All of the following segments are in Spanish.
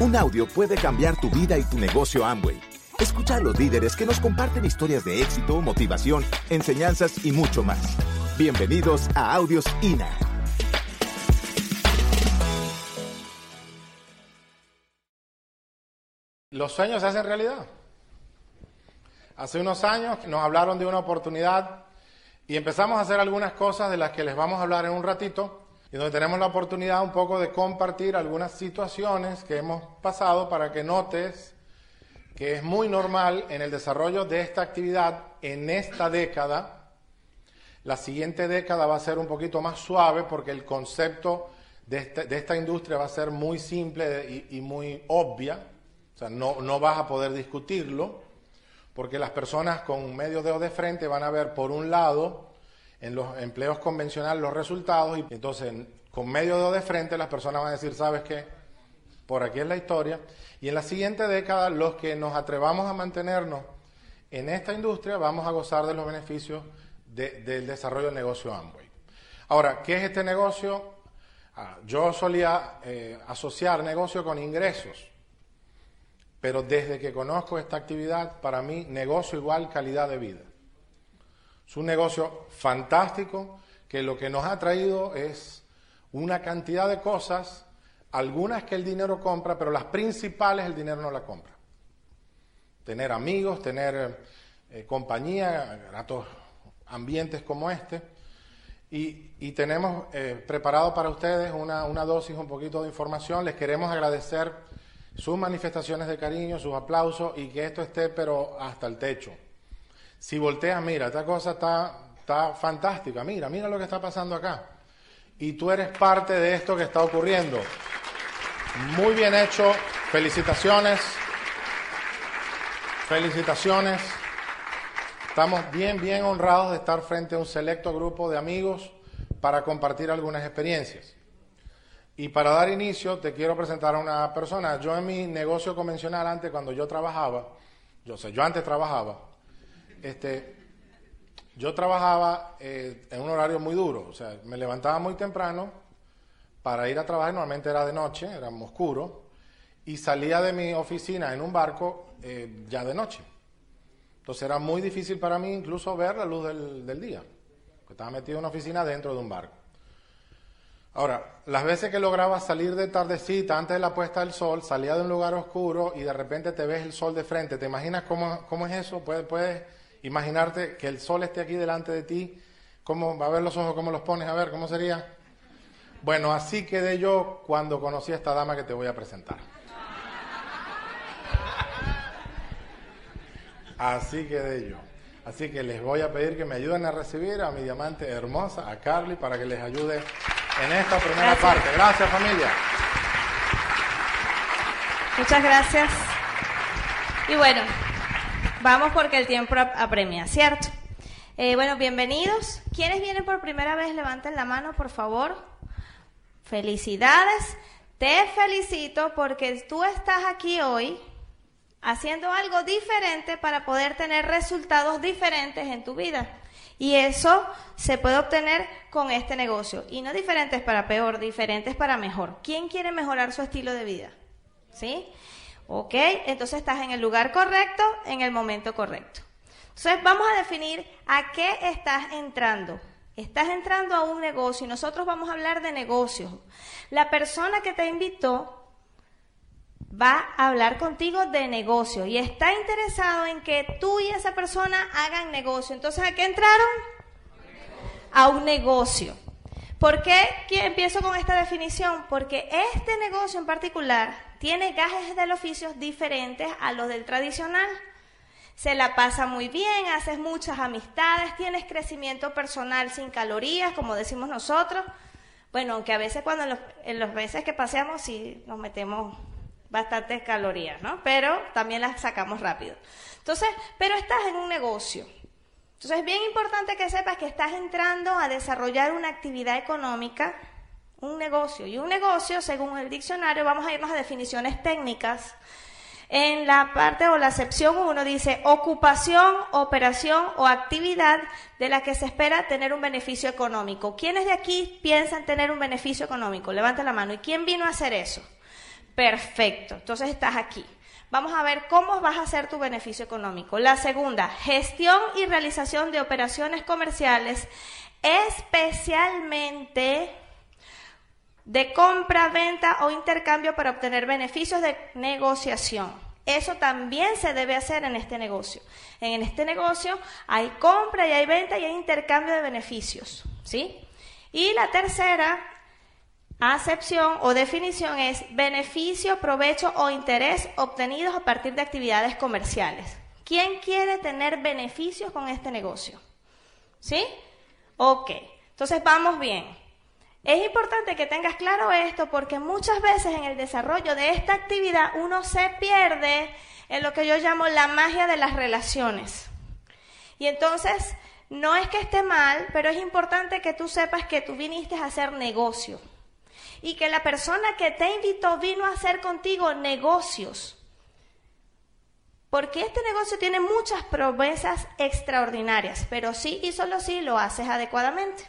Un audio puede cambiar tu vida y tu negocio Amway. Escucha a los líderes que nos comparten historias de éxito, motivación, enseñanzas y mucho más. Bienvenidos a Audios INA. Los sueños se hacen realidad. Hace unos años nos hablaron de una oportunidad y empezamos a hacer algunas cosas de las que les vamos a hablar en un ratito y donde tenemos la oportunidad un poco de compartir algunas situaciones que hemos pasado para que notes que es muy normal en el desarrollo de esta actividad en esta década. La siguiente década va a ser un poquito más suave porque el concepto de esta, esta industria va a ser muy simple y, y muy obvia. O sea, no, no vas a poder discutirlo porque las personas con medio dedo de frente van a ver por un lado en los empleos convencionales los resultados y entonces con medio dedo de frente las personas van a decir, ¿sabes qué? Por aquí es la historia. Y en la siguiente década los que nos atrevamos a mantenernos en esta industria vamos a gozar de los beneficios del desarrollo del negocio Amway. Ahora, ¿qué es este negocio? Ah, yo solía eh, asociar negocio con ingresos, pero desde que conozco esta actividad, para mí negocio igual calidad de vida. Es un negocio fantástico que lo que nos ha traído es una cantidad de cosas, algunas que el dinero compra, pero las principales el dinero no la compra. Tener amigos, tener eh, compañía, gratos ambientes como este. Y, tenemos eh, preparado para ustedes una, una dosis, un poquito de información. Les queremos agradecer sus manifestaciones de cariño, sus aplausos y que esto esté pero hasta el techo. Si volteas, mira, esta cosa está, está fantástica, mira, mira lo que está pasando acá. Y tú eres parte de esto que está ocurriendo. Muy bien hecho, felicitaciones, felicitaciones. Estamos bien, bien honrados de estar frente a un selecto grupo de amigos para compartir algunas experiencias. Y para dar inicio, te quiero presentar a una persona. Yo en mi negocio convencional, antes, cuando yo trabajaba, yo sé, yo antes trabajaba, este, yo trabajaba eh, en un horario muy duro, o sea, me levantaba muy temprano para ir a trabajar, normalmente era de noche, era oscuro, y salía de mi oficina en un barco eh, ya de noche. Entonces era muy difícil para mí incluso ver la luz del, día, porque estaba metido en una oficina dentro de un barco. Ahora, las veces que lograba salir de tardecita, antes de la puesta del sol, salía de un lugar oscuro y de repente te ves el sol de frente. ¿Te imaginas cómo, cómo es eso? Puedes, puedes imaginarte que el sol esté aquí delante de ti, cómo va a ver los ojos, cómo los pones, a ver, ¿cómo sería? Bueno, así quedé yo cuando conocí a esta dama que te voy a presentar. Así quedé yo. Así que les voy a pedir que me ayuden a recibir a mi diamante hermosa, a Carly, para que les ayude en esta primera parte. Gracias familia. Muchas gracias. Y bueno, Vamos porque el tiempo apremia, ¿cierto? Eh, bueno, bienvenidos. ¿Quiénes vienen por primera vez? Levanten la mano, por favor. Felicidades. Te felicito porque tú estás aquí hoy haciendo algo diferente para poder tener resultados diferentes en tu vida. Y eso se puede obtener con este negocio. Y no diferentes para peor, diferentes para mejor. ¿Quién quiere mejorar su estilo de vida? ¿Sí? ¿Ok? Entonces estás en el lugar correcto, en el momento correcto. Entonces vamos a definir a qué estás entrando. Estás entrando a un negocio y nosotros vamos a hablar de negocios. La persona que te invitó va a hablar contigo de negocio y está interesado en que tú y esa persona hagan negocio. Entonces, ¿a qué entraron? A un negocio. ¿Por qué empiezo con esta definición? Porque este negocio en particular tiene gajes del oficio diferentes a los del tradicional. Se la pasa muy bien, haces muchas amistades, tienes crecimiento personal sin calorías, como decimos nosotros. Bueno, aunque a veces cuando en los, en meses que paseamos sí nos metemos bastantes calorías, ¿no? Pero también las sacamos rápido. Entonces, pero estás en un negocio entonces es bien importante que sepas que estás entrando a desarrollar una actividad económica, un negocio. Y un negocio, según el diccionario, vamos a irnos a definiciones técnicas. En la parte o la sección 1 dice ocupación, operación o actividad de la que se espera tener un beneficio económico. ¿Quiénes de aquí piensan tener un beneficio económico? Levanta la mano. ¿Y quién vino a hacer eso? Perfecto, entonces estás aquí. Vamos a ver cómo vas a hacer tu beneficio económico. La segunda, gestión y realización de operaciones comerciales, especialmente de compra, venta o intercambio para obtener beneficios de negociación. Eso también se debe hacer en este negocio. En este negocio hay compra y hay venta y hay intercambio de beneficios, ¿sí? Y la tercera acepción o definición es beneficio, provecho o interés obtenidos a partir de actividades comerciales. ¿Quién quiere tener beneficios con este negocio? ¿Sí? Ok, entonces vamos bien. Es importante que tengas claro esto porque muchas veces en el desarrollo de esta actividad uno se pierde en lo que yo llamo la magia de las relaciones. Y entonces, no es que esté mal, pero es importante que tú sepas que tú viniste a hacer negocio y que la persona que te invitó vino a hacer contigo negocios. Porque este negocio tiene muchas promesas extraordinarias, pero sí y solo sí lo haces adecuadamente.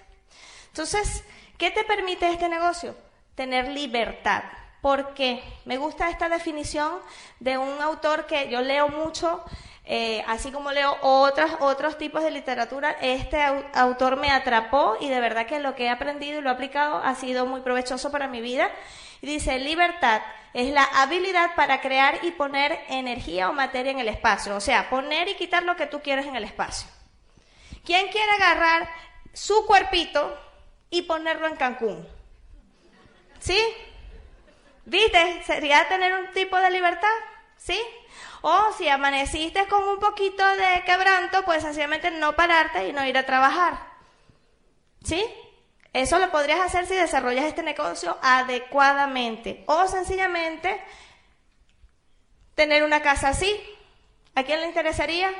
Entonces, ¿Qué te permite este negocio? Tener libertad. Porque me gusta esta definición de un autor que yo leo mucho, eh, así como leo otros, otros tipos de literatura, este autor me atrapó y de verdad que lo que he aprendido y lo he aplicado ha sido muy provechoso para mi vida. Dice, libertad es la habilidad para crear y poner energía o materia en el espacio, o sea, poner y quitar lo que tú quieres en el espacio. ¿Quién quiere agarrar su cuerpito y ponerlo en Cancún. ¿Sí? ¿Viste? Sería tener un tipo de libertad. ¿Sí? O si amaneciste con un poquito de quebranto, pues sencillamente no pararte y no ir a trabajar. ¿Sí? Eso lo podrías hacer si desarrollas este negocio adecuadamente. O sencillamente tener una casa así. ¿A quién le interesaría?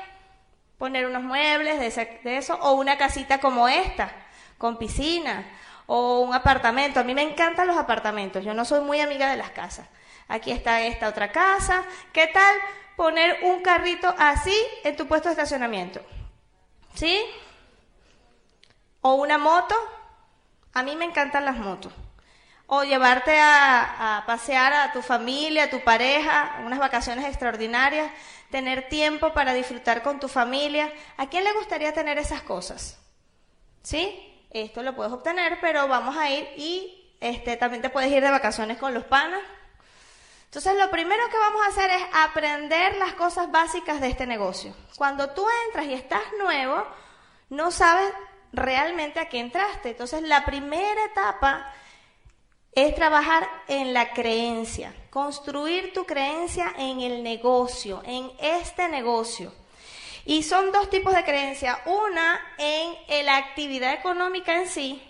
Poner unos muebles de, de eso o una casita como esta con piscina o un apartamento. A mí me encantan los apartamentos, yo no soy muy amiga de las casas. Aquí está esta otra casa. ¿Qué tal poner un carrito así en tu puesto de estacionamiento? ¿Sí? O una moto. A mí me encantan las motos. O llevarte a, a pasear a tu familia, a tu pareja, unas vacaciones extraordinarias, tener tiempo para disfrutar con tu familia. ¿A quién le gustaría tener esas cosas? ¿Sí? Esto lo puedes obtener, pero vamos a ir y este, también te puedes ir de vacaciones con los panas. Entonces, lo primero que vamos a hacer es aprender las cosas básicas de este negocio. Cuando tú entras y estás nuevo, no sabes realmente a qué entraste. Entonces, la primera etapa es trabajar en la creencia, construir tu creencia en el negocio, en este negocio. Y son dos tipos de creencia. Una en la actividad económica en sí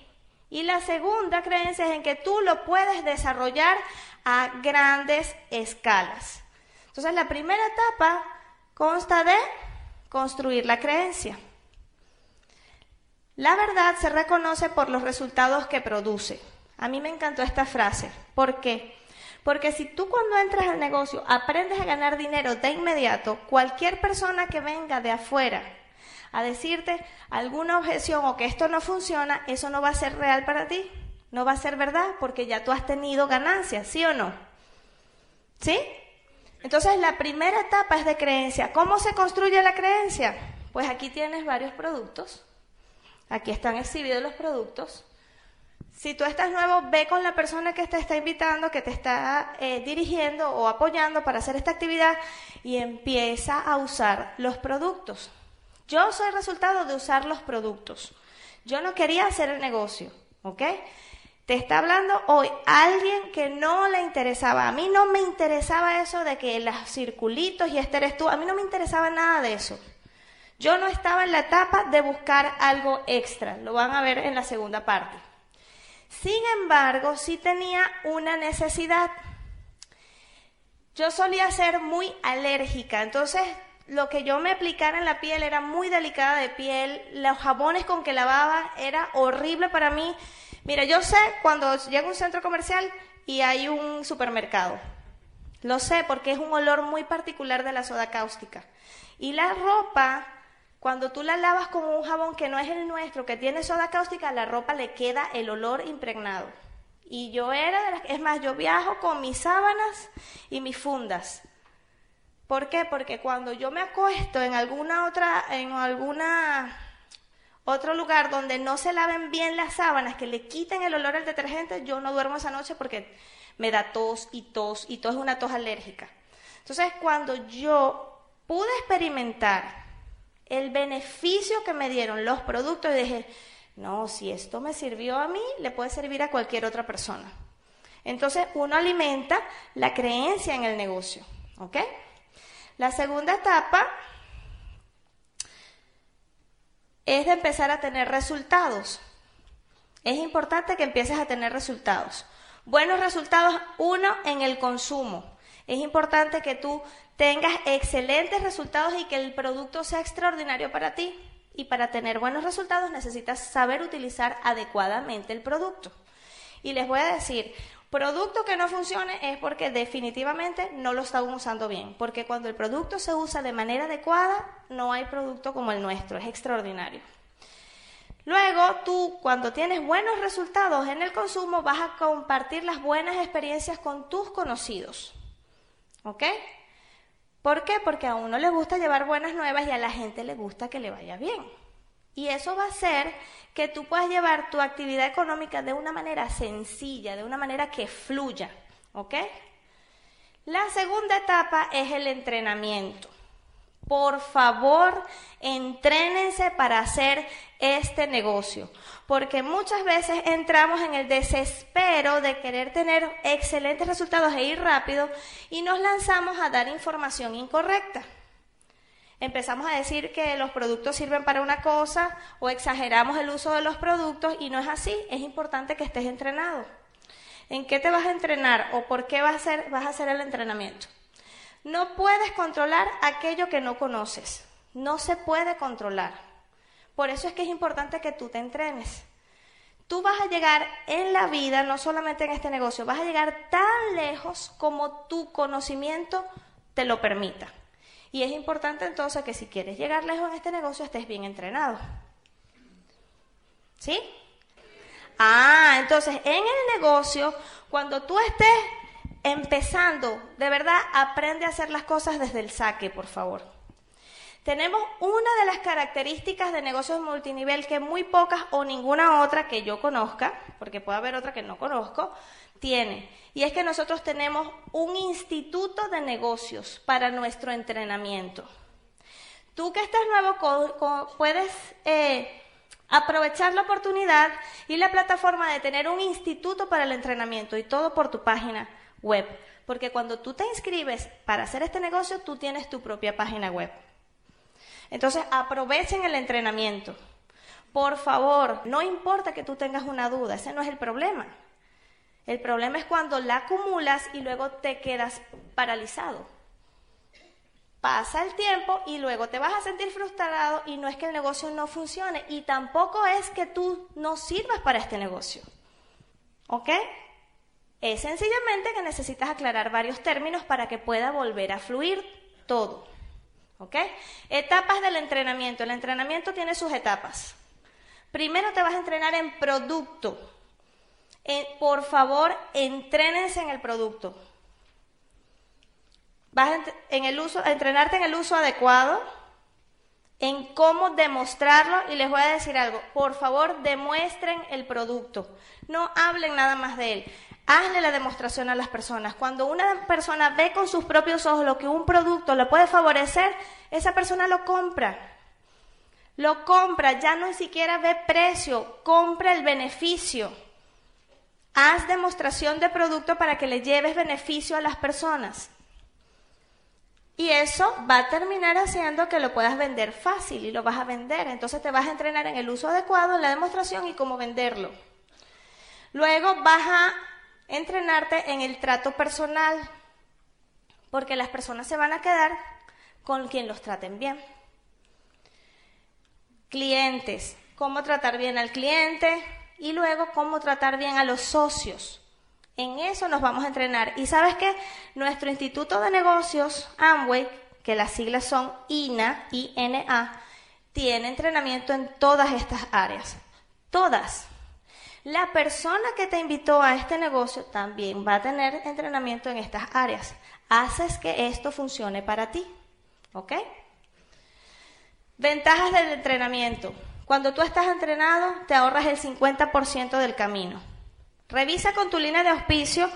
y la segunda creencia es en que tú lo puedes desarrollar a grandes escalas. Entonces la primera etapa consta de construir la creencia. La verdad se reconoce por los resultados que produce. A mí me encantó esta frase. ¿Por qué? Porque si tú cuando entras al negocio aprendes a ganar dinero de inmediato, cualquier persona que venga de afuera a decirte alguna objeción o que esto no funciona, eso no va a ser real para ti, no va a ser verdad porque ya tú has tenido ganancias, ¿sí o no? ¿Sí? Entonces la primera etapa es de creencia. ¿Cómo se construye la creencia? Pues aquí tienes varios productos. Aquí están exhibidos los productos. Si tú estás nuevo, ve con la persona que te está invitando, que te está eh, dirigiendo o apoyando para hacer esta actividad y empieza a usar los productos. Yo soy resultado de usar los productos. Yo no quería hacer el negocio, ¿ok? Te está hablando hoy alguien que no le interesaba. A mí no me interesaba eso de que los circulitos y este eres tú. A mí no me interesaba nada de eso. Yo no estaba en la etapa de buscar algo extra. Lo van a ver en la segunda parte. Sin embargo, sí tenía una necesidad. Yo solía ser muy alérgica, entonces lo que yo me aplicara en la piel era muy delicada de piel, los jabones con que lavaba era horrible para mí. Mira, yo sé cuando llego a un centro comercial y hay un supermercado. Lo sé porque es un olor muy particular de la soda cáustica. Y la ropa cuando tú la lavas con un jabón que no es el nuestro, que tiene soda cáustica, la ropa le queda el olor impregnado. Y yo era de las... Es más, yo viajo con mis sábanas y mis fundas. ¿Por qué? Porque cuando yo me acuesto en alguna otra, en alguna otro lugar donde no se laven bien las sábanas, que le quiten el olor al detergente, yo no duermo esa noche porque me da tos y tos y tos es una tos alérgica. Entonces, cuando yo pude experimentar el beneficio que me dieron los productos, dije, no, si esto me sirvió a mí, le puede servir a cualquier otra persona. Entonces uno alimenta la creencia en el negocio. ¿Ok? La segunda etapa es de empezar a tener resultados. Es importante que empieces a tener resultados. Buenos resultados, uno, en el consumo. Es importante que tú tengas excelentes resultados y que el producto sea extraordinario para ti. Y para tener buenos resultados necesitas saber utilizar adecuadamente el producto. Y les voy a decir, producto que no funcione es porque definitivamente no lo están usando bien. Porque cuando el producto se usa de manera adecuada, no hay producto como el nuestro, es extraordinario. Luego tú, cuando tienes buenos resultados en el consumo, vas a compartir las buenas experiencias con tus conocidos. ¿Ok? ¿Por qué? Porque a uno le gusta llevar buenas nuevas y a la gente le gusta que le vaya bien. Y eso va a hacer que tú puedas llevar tu actividad económica de una manera sencilla, de una manera que fluya. ¿Ok? La segunda etapa es el entrenamiento. Por favor, entrénense para hacer este negocio, porque muchas veces entramos en el desespero de querer tener excelentes resultados e ir rápido y nos lanzamos a dar información incorrecta. Empezamos a decir que los productos sirven para una cosa o exageramos el uso de los productos y no es así. Es importante que estés entrenado. ¿En qué te vas a entrenar o por qué vas a hacer, vas a hacer el entrenamiento? No puedes controlar aquello que no conoces. No se puede controlar. Por eso es que es importante que tú te entrenes. Tú vas a llegar en la vida, no solamente en este negocio, vas a llegar tan lejos como tu conocimiento te lo permita. Y es importante entonces que si quieres llegar lejos en este negocio estés bien entrenado. ¿Sí? Ah, entonces en el negocio, cuando tú estés empezando, de verdad, aprende a hacer las cosas desde el saque, por favor. Tenemos una de las características de negocios multinivel que muy pocas o ninguna otra que yo conozca, porque puede haber otra que no conozco, tiene. Y es que nosotros tenemos un instituto de negocios para nuestro entrenamiento. Tú que estás nuevo puedes eh, aprovechar la oportunidad y la plataforma de tener un instituto para el entrenamiento y todo por tu página web. Porque cuando tú te inscribes para hacer este negocio, tú tienes tu propia página web. Entonces, aprovechen el entrenamiento. Por favor, no importa que tú tengas una duda, ese no es el problema. El problema es cuando la acumulas y luego te quedas paralizado. Pasa el tiempo y luego te vas a sentir frustrado y no es que el negocio no funcione y tampoco es que tú no sirvas para este negocio. ¿Ok? Es sencillamente que necesitas aclarar varios términos para que pueda volver a fluir todo. ¿Ok? Etapas del entrenamiento. El entrenamiento tiene sus etapas. Primero te vas a entrenar en producto. Eh, por favor, entrénense en el producto. Vas a, en el uso, a entrenarte en el uso adecuado, en cómo demostrarlo y les voy a decir algo. Por favor, demuestren el producto. No hablen nada más de él. Hazle la demostración a las personas. Cuando una persona ve con sus propios ojos lo que un producto le puede favorecer, esa persona lo compra. Lo compra, ya no siquiera ve precio, compra el beneficio. Haz demostración de producto para que le lleves beneficio a las personas. Y eso va a terminar haciendo que lo puedas vender fácil y lo vas a vender. Entonces te vas a entrenar en el uso adecuado, en la demostración y cómo venderlo. Luego vas a entrenarte en el trato personal, porque las personas se van a quedar con quien los traten bien. Clientes, cómo tratar bien al cliente y luego cómo tratar bien a los socios. En eso nos vamos a entrenar. Y sabes que nuestro Instituto de Negocios, Amway, que las siglas son INA, INA, tiene entrenamiento en todas estas áreas. Todas. La persona que te invitó a este negocio también va a tener entrenamiento en estas áreas. Haces que esto funcione para ti. ¿Ok? Ventajas del entrenamiento. Cuando tú estás entrenado, te ahorras el 50% del camino. Revisa con tu línea de auspicio,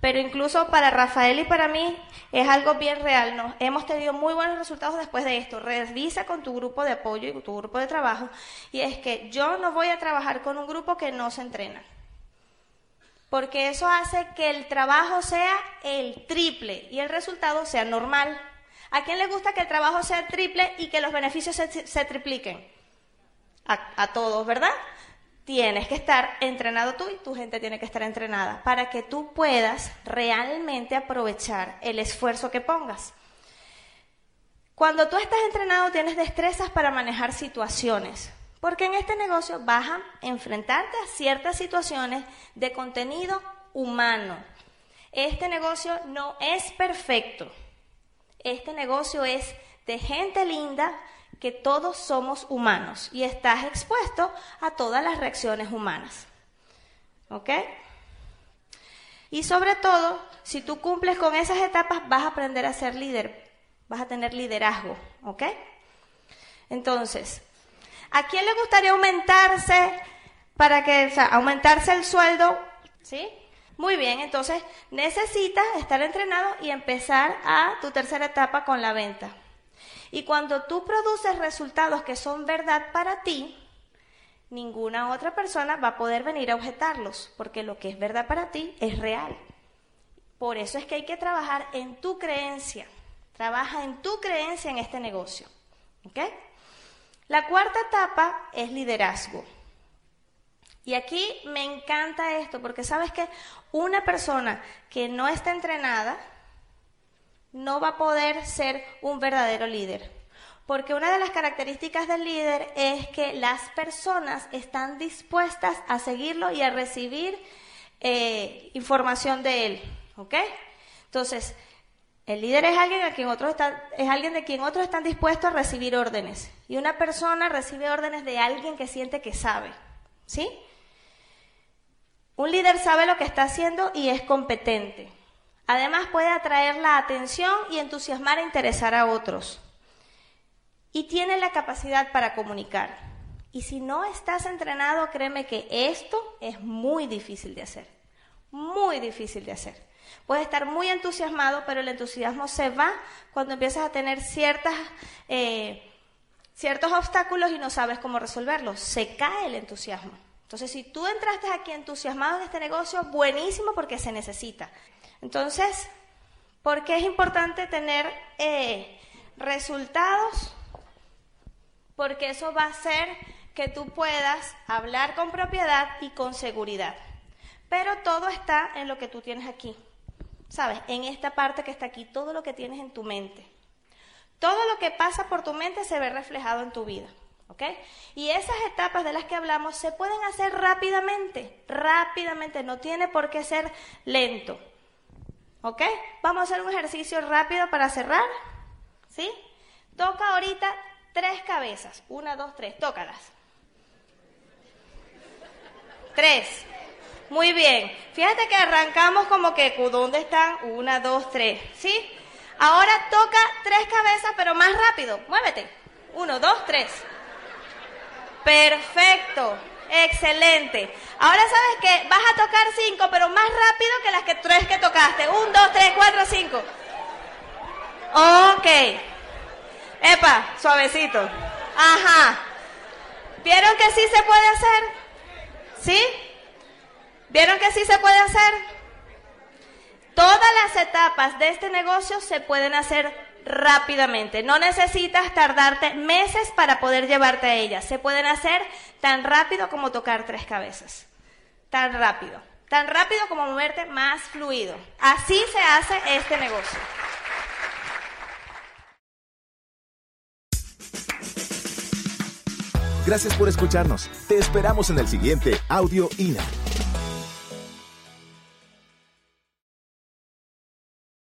pero incluso para Rafael y para mí es algo bien real. ¿no? Hemos tenido muy buenos resultados después de esto. Revisa con tu grupo de apoyo y tu grupo de trabajo. Y es que yo no voy a trabajar con un grupo que no se entrena. Porque eso hace que el trabajo sea el triple y el resultado sea normal. ¿A quién le gusta que el trabajo sea triple y que los beneficios se, tripliquen? a todos, ¿verdad? Tienes que estar entrenado tú y tu gente tiene que estar entrenada para que tú puedas realmente aprovechar el esfuerzo que pongas. Cuando tú estás entrenado tienes destrezas para manejar situaciones, porque en este negocio vas a enfrentarte a ciertas situaciones de contenido humano. Este negocio no es perfecto. Este negocio es de gente linda que todos somos humanos y estás expuesto a todas las reacciones humanas. ¿Ok? Y sobre todo, si tú cumples con esas etapas, vas a aprender a ser líder, vas a tener liderazgo. ¿Ok? Entonces, ¿a quién le gustaría aumentarse para que, o sea, aumentarse el sueldo? ¿Sí? Muy bien, entonces necesitas estar entrenado y empezar a tu tercera etapa con la venta. Y cuando tú produces resultados que son verdad para ti, ninguna otra persona va a poder venir a objetarlos, porque lo que es verdad para ti es real. Por eso es que hay que trabajar en tu creencia. Trabaja en tu creencia en este negocio. La cuarta etapa es liderazgo. Y aquí me encanta esto, porque sabes que una persona que no está entrenada, no va a poder ser un verdadero líder. Porque una de las características del líder es que las personas están dispuestas a seguirlo y a recibir eh, información de él. ¿Ok? Entonces, el líder es alguien, a quien otros es alguien de quien otros están dispuestos a recibir órdenes. Y una persona recibe órdenes de alguien que siente que sabe. ¿Sí? Un líder sabe lo que está haciendo y es competente. Además puede atraer la atención y entusiasmar e interesar a otros. Y tiene la capacidad para comunicar. Y si no estás entrenado, créeme que esto es muy difícil de hacer. Muy difícil de hacer. Puedes estar muy entusiasmado, pero el entusiasmo se va cuando empiezas a tener eh, ciertos obstáculos y no sabes cómo resolverlos. Se cae el entusiasmo. Entonces, si tú entraste aquí entusiasmado en este negocio, buenísimo porque se necesita. Entonces, ¿por qué es importante tener eh, resultados? Porque eso va a hacer que tú puedas hablar con propiedad y con seguridad. Pero todo está en lo que tú tienes aquí. ¿Sabes? En esta parte que está aquí, todo lo que tienes en tu mente. Todo lo que pasa por tu mente se ve reflejado en tu vida. ¿Ok? Y esas etapas de las que hablamos se pueden hacer rápidamente, rápidamente, no tiene por qué ser lento. ¿Ok? Vamos a hacer un ejercicio rápido para cerrar. ¿Sí? Toca ahorita tres cabezas. Una, dos, tres. Tócalas. Tres. Muy bien. Fíjate que arrancamos como que, ¿dónde están? Una, dos, tres. ¿Sí? Ahora toca tres cabezas, pero más rápido. Muévete. Uno, dos, tres. Perfecto. Excelente. Ahora sabes que vas a tocar cinco, pero más rápido que las que tres que tocaste. Un, dos, tres, cuatro, cinco. Ok. Epa, suavecito. Ajá. ¿Vieron que sí se puede hacer? ¿Sí? ¿Vieron que sí se puede hacer? Todas las etapas de este negocio se pueden hacer rápidamente. No necesitas tardarte meses para poder llevarte a ellas. Se pueden hacer tan rápido como tocar tres cabezas. Tan rápido. Tan rápido como moverte más fluido. Así se hace este negocio. Gracias por escucharnos. Te esperamos en el siguiente Audio INA.